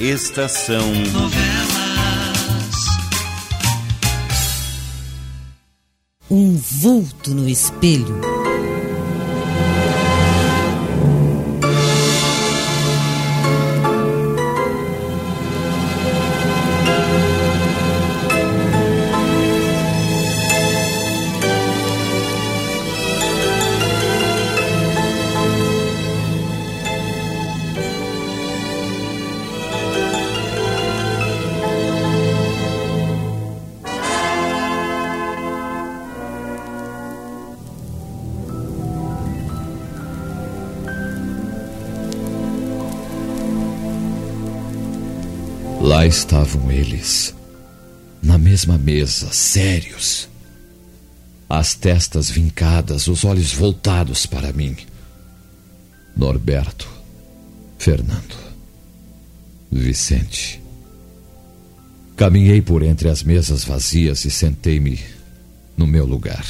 Estação Novelas. Um vulto no espelho. Estavam eles, na mesma mesa, sérios. As testas vincadas, os olhos voltados para mim. Norberto, Fernando, Vicente. Caminhei por entre as mesas vazias e sentei-me no meu lugar.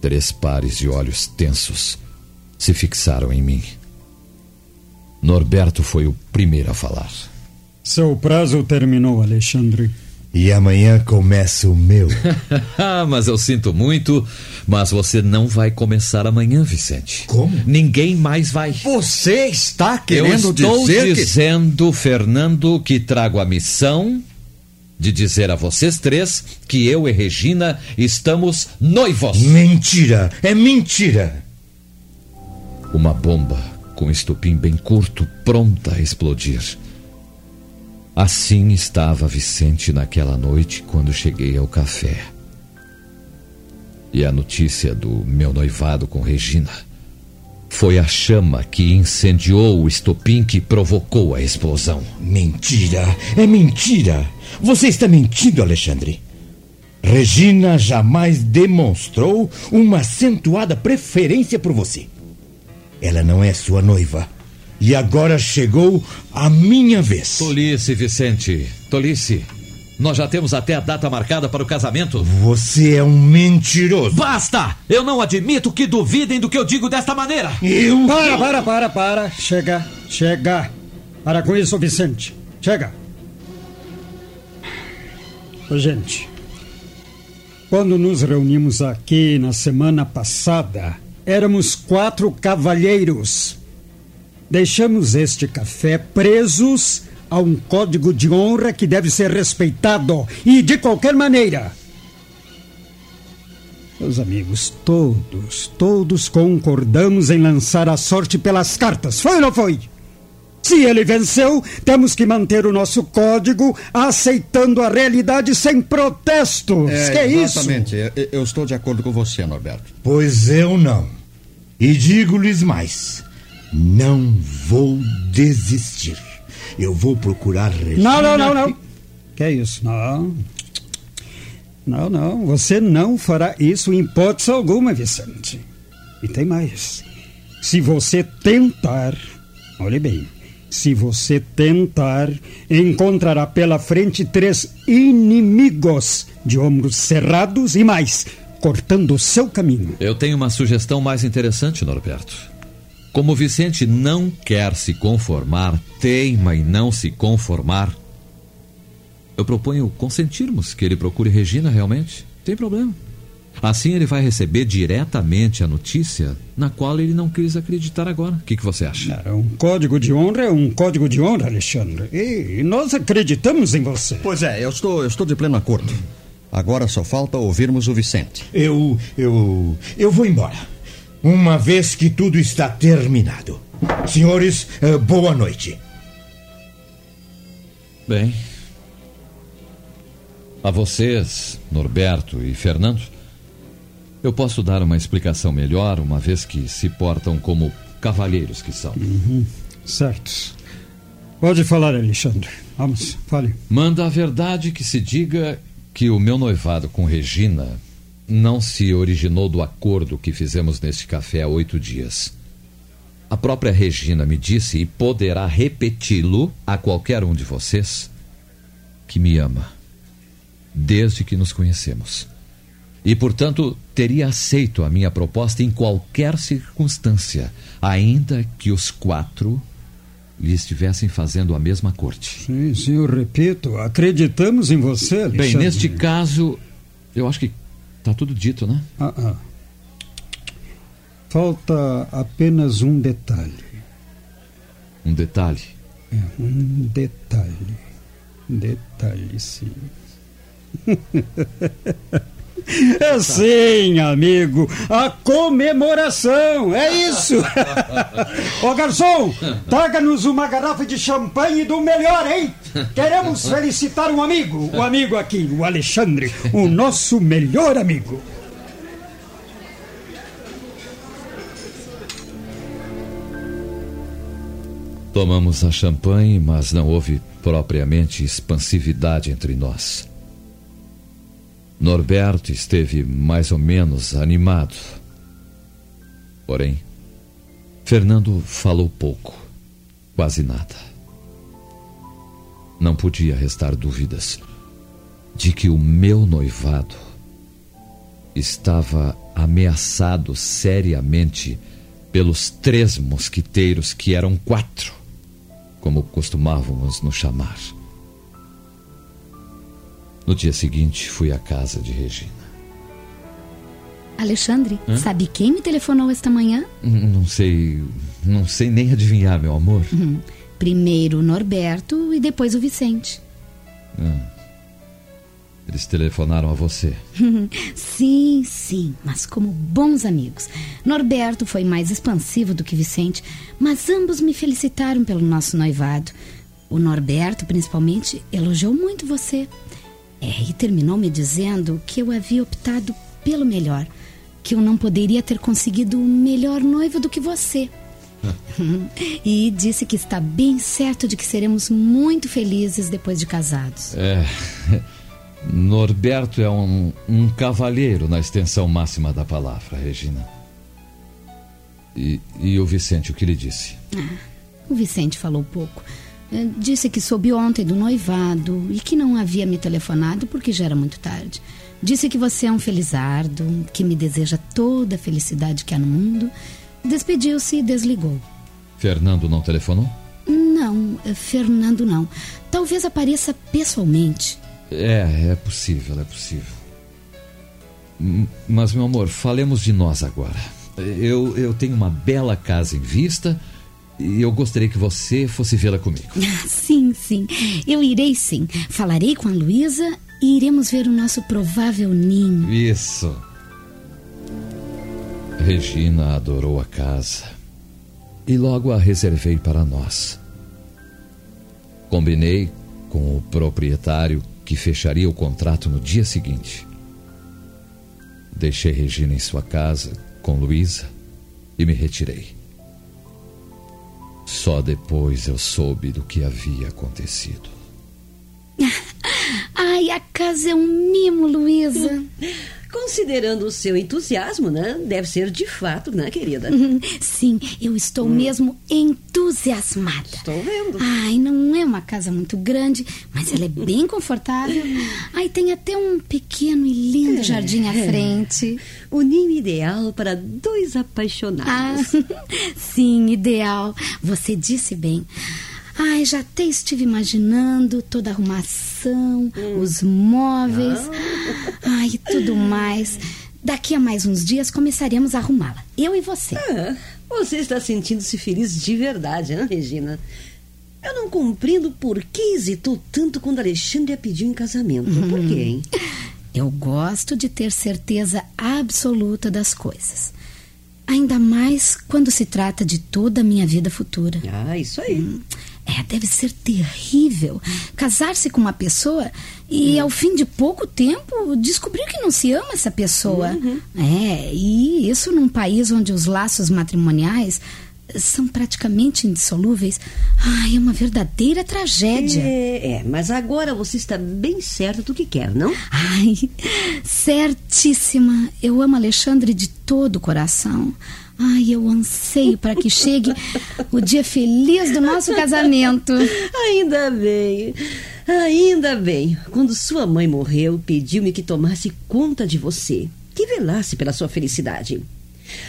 Três pares de olhos tensos se fixaram em mim. Norberto foi o primeiro a falar. Seu prazo terminou, Alexandre. E amanhã começa o meu. Ah, mas eu sinto muito, mas você não vai começar amanhã, Vicente. Como? Ninguém mais vai. Você está Eu querendo estou dizer que. dizendo, Fernando, que trago a missão de dizer a vocês três que eu e Regina estamos noivos. Mentira! É mentira! Uma bomba com estupim bem curto, pronta a explodir. Assim estava Vicente naquela noite quando cheguei ao café. E a notícia do meu noivado com Regina foi a chama que incendiou o estopim que provocou a explosão. Mentira! É mentira! Você está mentindo, Alexandre. Regina jamais demonstrou uma acentuada preferência por você. Ela não é sua noiva. E agora chegou a minha vez. Tolice, Vicente. Tolice. Nós já temos até a data marcada para o casamento. Você é um mentiroso. Basta! Eu não admito que duvidem do que eu digo desta maneira. Eu. Para, para, para, para. Chega, chega. Para com isso, Vicente. Chega. Gente, quando nos reunimos aqui na semana passada, éramos quatro cavalheiros. Deixamos este café presos a um código de honra que deve ser respeitado e de qualquer maneira. Meus amigos, todos, todos concordamos em lançar a sorte pelas cartas. Foi ou não foi? Se ele venceu, temos que manter o nosso código aceitando a realidade sem protestos. que é isso? exatamente. Eu, eu estou de acordo com você, Norberto. Pois eu não. E digo-lhes mais: não vou desistir. Eu vou procurar Regina. Não, não, não, não. Que é isso? Não. Não, não. Você não fará isso em hipótese alguma, Vicente. E tem mais. Se você tentar, olhe bem, se você tentar, encontrará pela frente três inimigos de ombros cerrados e mais, cortando o seu caminho. Eu tenho uma sugestão mais interessante, Norberto. Como Vicente não quer se conformar, teima em não se conformar, eu proponho consentirmos que ele procure Regina realmente. Tem problema. Assim ele vai receber diretamente a notícia na qual ele não quis acreditar agora. O que, que você acha? Um código de honra é um código de honra, Alexandre. E nós acreditamos em você. Pois é, eu estou, eu estou de pleno acordo. Agora só falta ouvirmos o Vicente. Eu. Eu. Eu vou embora. Uma vez que tudo está terminado. Senhores, eh, boa noite. Bem. A vocês, Norberto e Fernando, eu posso dar uma explicação melhor, uma vez que se portam como cavalheiros que são. Certo. Pode falar, Alexandre. Vamos, fale. Manda a verdade que se diga que o meu noivado com Regina não se originou do acordo que fizemos neste café há oito dias. A própria Regina me disse, e poderá repeti-lo a qualquer um de vocês, que me ama, desde que nos conhecemos. E, portanto, teria aceito a minha proposta em qualquer circunstância, ainda que os quatro lhe estivessem fazendo a mesma corte. Sim, sim, eu repito, acreditamos em você, Alexandre. Bem, neste caso, eu acho que tá tudo dito, né? Ah, ah. Falta apenas um detalhe. Um detalhe. É, um detalhe. Detalhe, sim. É sim, amigo. A comemoração, é isso. Ô garçom, traga-nos uma garrafa de champanhe do melhor, hein? Queremos felicitar um amigo, o amigo aqui, o Alexandre, o nosso melhor amigo. Tomamos a champanhe, mas não houve propriamente expansividade entre nós. Norberto esteve mais ou menos animado. Porém, Fernando falou pouco, quase nada. Não podia restar dúvidas de que o meu noivado estava ameaçado seriamente pelos três mosquiteiros, que eram quatro, como costumávamos nos chamar. No dia seguinte, fui à casa de Regina. Alexandre, sabe quem me telefonou esta manhã? Não sei. Não sei nem adivinhar, meu amor. Hum, Primeiro o Norberto e depois o Vicente. Eles telefonaram a você. Sim, sim, mas como bons amigos. Norberto foi mais expansivo do que Vicente, mas ambos me felicitaram pelo nosso noivado. O Norberto, principalmente, elogiou muito você. É, e terminou me dizendo que eu havia optado pelo melhor, que eu não poderia ter conseguido um melhor noivo do que você. e disse que está bem certo de que seremos muito felizes depois de casados. É. Norberto é um, um cavalheiro na extensão máxima da palavra, Regina. E, e o Vicente, o que lhe disse? O Vicente falou pouco. Eh, Disse que soube ontem do noivado e que não havia me telefonado porque já era muito tarde. Disse que você é um felizardo, que me deseja toda a felicidade que há no mundo. Despediu-se e desligou. Fernando não telefonou? Não, eh, Fernando não. Talvez apareça pessoalmente. É, é possível, é possível. Mas, meu amor, falemos de nós agora. Eu, eu tenho uma bela casa em vista e eu gostaria que você fosse vê-la comigo. Sim, sim. Eu irei sim. Falarei com a Luísa e iremos ver o nosso provável ninho. Isso. Regina adorou a casa e logo a reservei para nós. Combinei com o proprietário que fecharia o contrato no dia seguinte. Deixei Regina em sua casa com Luísa e me retirei. Só depois eu soube do que havia acontecido. Ai, a casa é um mimo, Luísa. Considerando o seu entusiasmo, né? Deve ser de fato, né, querida? Sim, eu estou mesmo entusiasmada. Estou vendo. Ai, não é uma casa muito grande, mas ela é bem confortável. Ai, tem até um pequeno e lindo jardim à frente. O ninho ideal para dois Ah, apaixonados. sim, ideal. Você disse bem. Ai, já até estive imaginando toda a arrumação, os móveis, ai, e tudo mais. Daqui a mais uns dias começaremos a arrumá-la. Eu e você. Ah, você está sentindo-se feliz de verdade, hein, Regina? Eu não compreendo por que hesitou tanto quando Alexandre a pediu em casamento. Por quê, hein? Eu gosto de ter certeza absoluta das coisas. Ainda mais quando se trata de toda a minha vida futura. Ah, isso aí. É, deve ser terrível casar-se com uma pessoa e, ao fim de pouco tempo, descobrir que não se ama essa pessoa. É, e isso num país onde os laços matrimoniais são praticamente indissolúveis. Ai, é uma verdadeira tragédia. É, é, mas agora você está bem certa do que quer, não? Ai, certíssima. Eu amo Alexandre de todo o coração. Ai, eu anseio para que chegue o dia feliz do nosso casamento. Ainda bem. Ainda bem. Quando sua mãe morreu, pediu-me que tomasse conta de você, que velasse pela sua felicidade.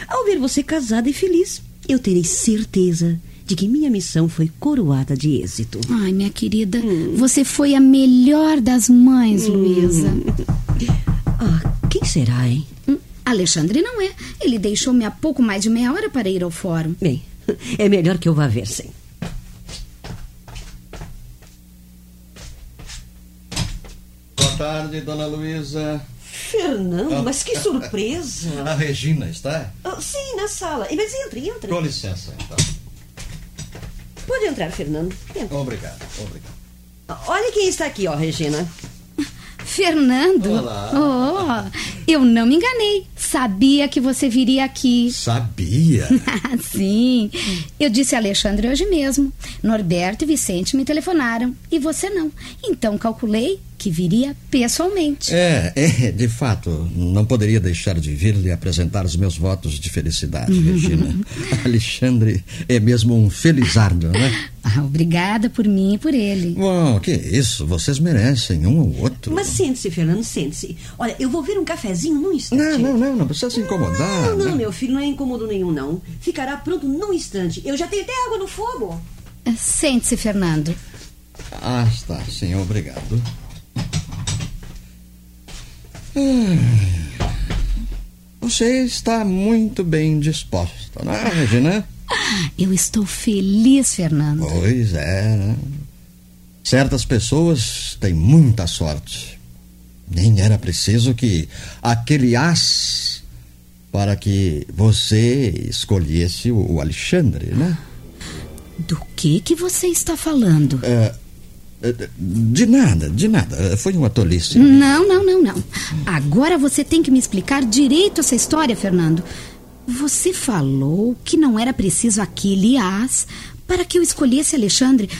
Ao ver você casada e feliz, eu terei certeza de que minha missão foi coroada de êxito. Ai, minha querida, você foi a melhor das mães, Luísa. Ah, quem será, hein? Hum, Alexandre não é. Ele deixou-me há pouco mais de meia hora para ir ao fórum. Bem, é melhor que eu vá ver, sim. Boa tarde, dona Luísa. Fernando, mas que surpresa! A Regina está? Ah, sim, na sala. Mas entre, entre. Com licença, então. Pode entrar, Fernando. Entra. Obrigado, obrigado. Olha quem está aqui, ó, Regina. Fernando? Olá. Oh, eu não me enganei. Sabia que você viria aqui. Sabia? Sim. Eu disse a Alexandre hoje mesmo. Norberto e Vicente me telefonaram e você não. Então calculei que viria pessoalmente. É, é, de fato, não poderia deixar de vir lhe apresentar os meus votos de felicidade, Regina. Alexandre é mesmo um felizardo, né? Ah, obrigada por mim e por ele. Bom, que isso, vocês merecem um ou outro. Mas sente-se, Fernando, sente-se. Olha, eu vou ver um cafezinho num instante. Não, não, não, não precisa se incomodar. Não, não, né? meu filho, não é incômodo nenhum, não. Ficará pronto num instante. Eu já tenho até água no fogo. Sente-se, Fernando. Ah, está, sim, obrigado. Ah, Você está muito bem disposta, né, Regina? Eu estou feliz, Fernando. Pois é, né? Certas pessoas têm muita sorte. Nem era preciso que aquele as para que você escolhesse o Alexandre, né? Do que que você está falando? É, é, de nada, de nada. Foi uma tolice. Não, não, não, não. Agora você tem que me explicar direito essa história, Fernando. Você falou que não era preciso aquele as para que eu escolhesse Alexandre.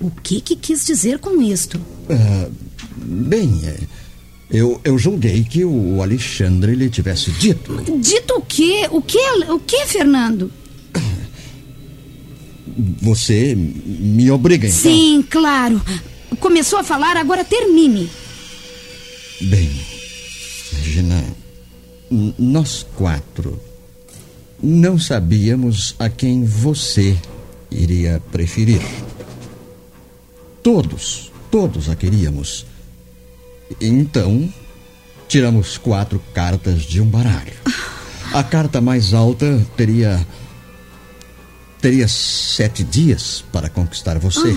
O que que quis dizer com isto? Ah, bem, é, eu, eu julguei que o Alexandre lhe tivesse dito. Dito o quê? O quê? O quê, Fernando? Você me obriga, então. Sim, claro. Começou a falar, agora termine. Bem, Regina, nós quatro não sabíamos a quem você iria preferir. Todos, todos a queríamos. Então, tiramos quatro cartas de um baralho. A carta mais alta teria. teria sete dias para conquistar você.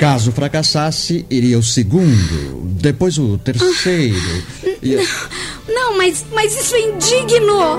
Caso fracassasse, iria o segundo, depois o terceiro. e- Não, mas, mas isso é indigno.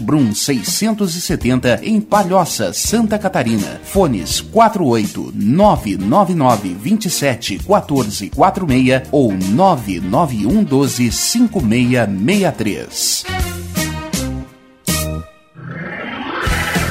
Brum, 670, em Palhoça, Santa Catarina. Fones 48 999 27 14 46 ou 991 12 5663.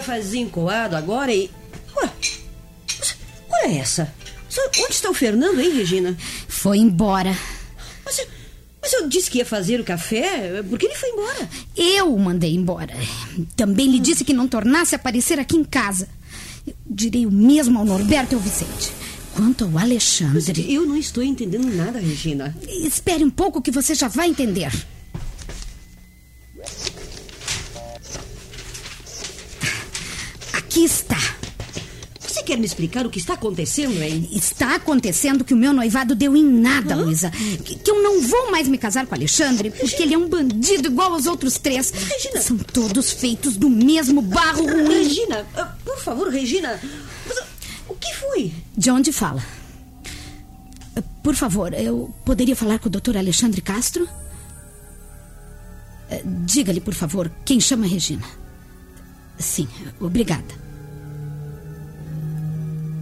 Cafezinho coado agora e. Ué, mas- olha essa. Só- Onde está o Fernando, hein, Regina? Foi embora. Mas, eu- mas eu disse que ia fazer o café, por que ele foi embora? Eu o mandei embora. Também lhe disse que não tornasse a aparecer aqui em casa. Eu direi o mesmo ao Norberto e ao Vicente. Quanto ao Mas Alexandre. eu não estou entendendo nada, Regina. Espere um pouco que você já vai entender. Aqui está. Você quer me explicar o que está acontecendo, hein? Está acontecendo que o meu noivado deu em nada, Luísa. Que, que eu não vou mais me casar com Alexandre porque ele é um bandido igual aos outros três. Regina. São todos feitos do mesmo barro ruim. Regina, ah, por favor, Regina. Ah, o que foi? De onde fala? Por favor, eu poderia falar com o doutor Alexandre Castro? Diga-lhe, por favor, quem chama Regina. Sim, obrigada.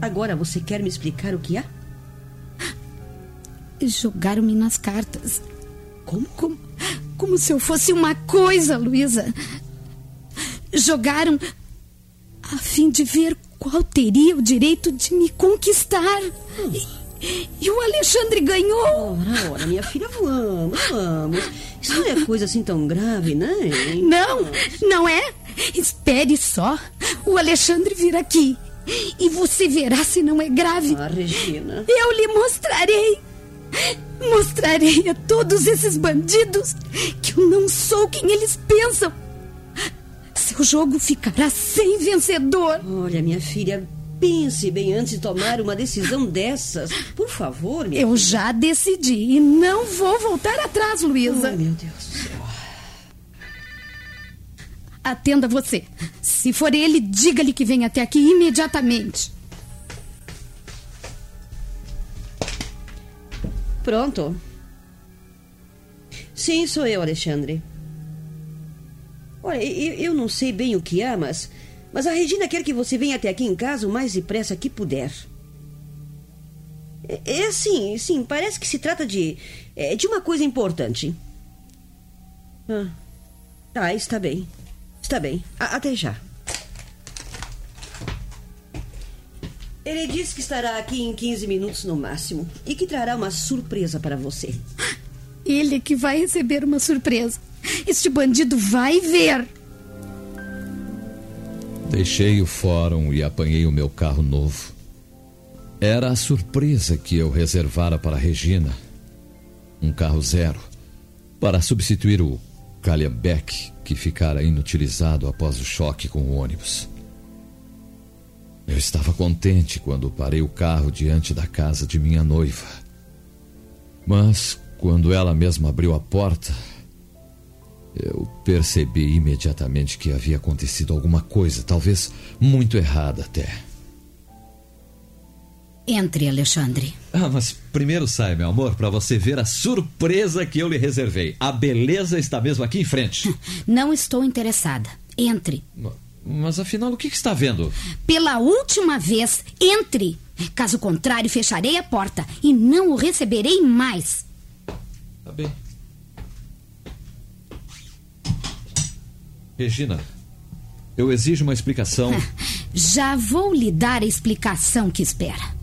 Agora você quer me explicar o que há? Jogaram-me nas cartas. Como? Como, como se eu fosse uma coisa, Luísa. Jogaram a fim de ver qual teria o direito de me conquistar. E, e o Alexandre ganhou. Ora, ora, minha filha, vamos, vamos. Isso não é coisa assim tão grave, né? hein? Não, não é? Espere só. O Alexandre vir aqui. E você verá se não é grave. Ah, Regina. Eu lhe mostrarei. Mostrarei a todos esses bandidos que eu não sou quem eles pensam. Seu jogo ficará sem vencedor. Olha, minha filha, pense bem antes de tomar uma decisão dessas. Por favor, minha Eu já decidi e não vou voltar atrás, Luísa. Ai, meu Deus do céu. Atenda você. Se for ele, diga-lhe que venha até aqui imediatamente. Pronto. Sim, sou eu, Alexandre. Olha, eu, eu não sei bem o que há, mas, mas a Regina quer que você venha até aqui em casa o mais depressa que puder. É, é assim, sim, parece que se trata de, é, de uma coisa importante. Ah, tá, está bem. Está bem. A- até já. Ele disse que estará aqui em 15 minutos no máximo e que trará uma surpresa para você. Ele que vai receber uma surpresa. Este bandido vai ver. Deixei o fórum e apanhei o meu carro novo. Era a surpresa que eu reservara para Regina. Um carro zero, para substituir o Calhambeck que ficara inutilizado após o choque com o ônibus. Eu estava contente quando parei o carro diante da casa de minha noiva. Mas, quando ela mesma abriu a porta, eu percebi imediatamente que havia acontecido alguma coisa, talvez muito errada até. Entre, Alexandre. Ah, mas primeiro sai, meu amor, para você ver a surpresa que eu lhe reservei. A beleza está mesmo aqui em frente. Não estou interessada. Entre. Mas afinal, o que, que está vendo? Pela última vez, entre. Caso contrário, fecharei a porta e não o receberei mais. Tá bem. Regina, eu exijo uma explicação. Já vou lhe dar a explicação que espera.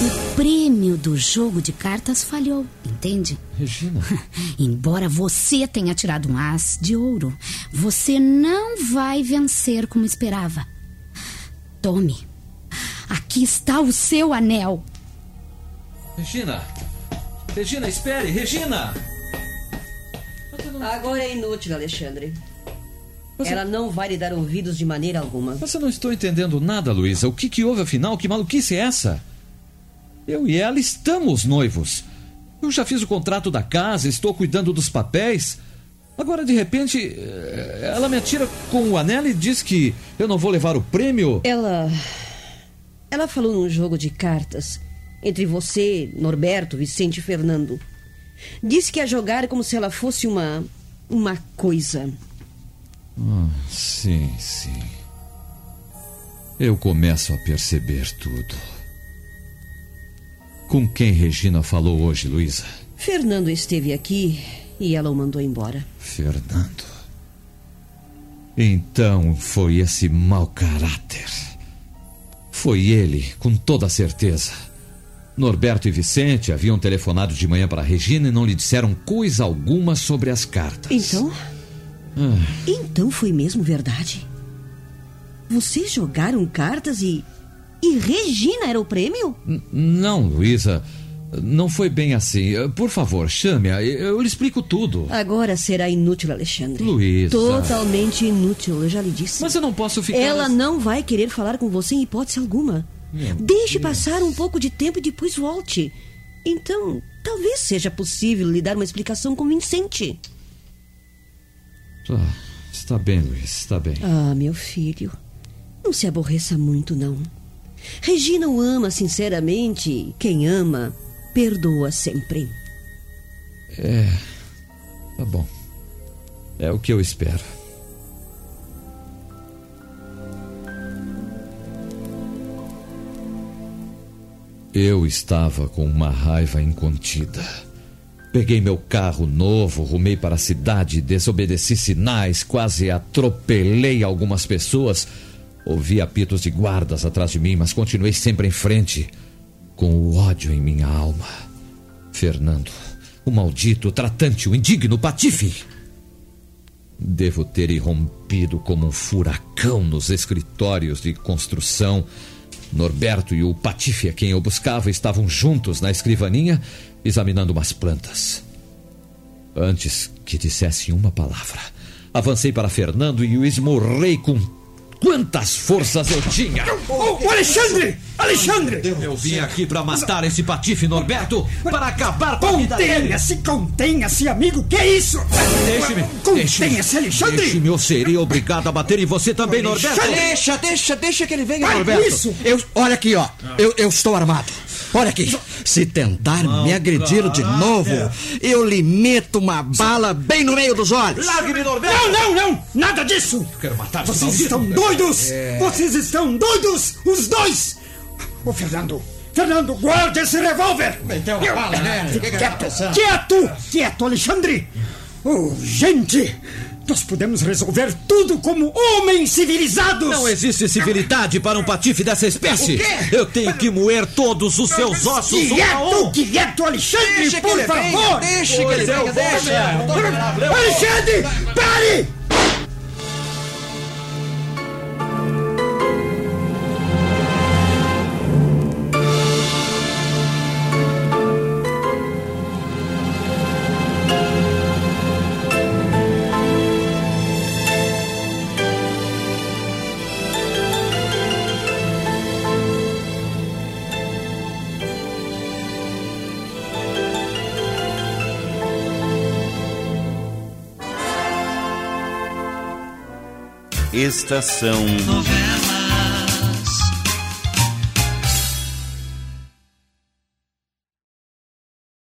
O prêmio do jogo de cartas falhou, entende? Regina. Embora você tenha tirado um as de ouro, você não vai vencer como esperava. Tome. Aqui está o seu anel. Regina! Regina, espere! Regina! Agora é inútil, Alexandre. Ela não vai lhe dar ouvidos de maneira alguma. Mas eu não estou entendendo nada, Luísa. O que, que houve afinal? Que maluquice é essa? Eu e ela estamos noivos. Eu já fiz o contrato da casa, estou cuidando dos papéis. Agora, de repente, eh, ela me atira com o anel e diz que eu não vou levar o prêmio. Ela. Ela falou num jogo de cartas entre você, Norberto, Vicente e Fernando. Disse que ia jogar como se ela fosse uma. uma coisa. Ah, sim, sim. Eu começo a perceber tudo. Com quem Regina falou hoje, Luísa? Fernando esteve aqui e ela o mandou embora. Fernando. Então foi esse mau caráter. Foi ele, com toda certeza. Norberto e Vicente haviam telefonado de manhã para Regina e não lhe disseram coisa alguma sobre as cartas. Então? Ah, Então foi mesmo verdade? Vocês jogaram cartas e. E Regina era o prêmio? n- não, Luísa. Não foi bem assim. Por favor, chame-a. Eu lhe explico tudo. Agora será inútil, Alexandre. Luísa. Totalmente inútil, eu já lhe disse. Mas eu não posso ficar. Ela assim. não vai querer falar com você em hipótese alguma. Meu Deixe Deus. passar um pouco de tempo e depois volte. Então, talvez seja possível lhe dar uma explicação convincente. Tá, está bem, Luísa, está bem. Ah, meu filho, não se aborreça muito, não. Regina o ama sinceramente. Quem ama, perdoa sempre. É. Tá bom. É o que eu espero. Eu estava com uma raiva incontida. Peguei meu carro novo, rumei para a cidade, desobedeci sinais, quase atropelei algumas pessoas. Ouvi apitos de guardas atrás de mim, mas continuei sempre em frente, com o ódio em minha alma. Fernando, o maldito, o tratante, o indigno, patife. Devo ter irrompido como um furacão nos escritórios de construção. Norberto e o patife a quem eu buscava estavam juntos na escrivaninha, examinando umas plantas. Antes que dissesse uma palavra, avancei para Fernando e o esmorrei com quantas forças eu tinha. Ô, Alexandre! Alexandre! Eu vim aqui para matar esse patife, Norberto, para acabar com a vida. Contenha-se, contenha-se, amigo! Que isso? Deixe-me. Contenha-se, Alexandre! Deixe-me, eu seria obrigado a bater em você também, Norberto. Deixa, deixa, deixa que ele venha, Norberto. isso. Eu, olha aqui, ó. Eu, eu estou armado. Olha aqui. Se tentar me agredir de novo, eu lhe meto uma bala bem no meio dos olhos. Largue-me, Norberto. Não, não, não! Nada disso! Quero matar Vocês maldito. estão doidos! Vocês estão doidos! Os dois! Ô, Fernando! Fernando, guarde esse revólver! Meteu uma bala, né? Quieto! tá? Quieto! Quieto, Alexandre! Oh, gente! Nós podemos resolver tudo como homens civilizados! Não existe civilidade para um patife dessa espécie. O quê? Eu tenho que moer todos os seus ossos um a Quieto, um. quieto, Alexandre, Deixa que por ele venha, favor! deixa que ele Pois eu venha, vou, deixa. Alexandre, pare! Estação Novela.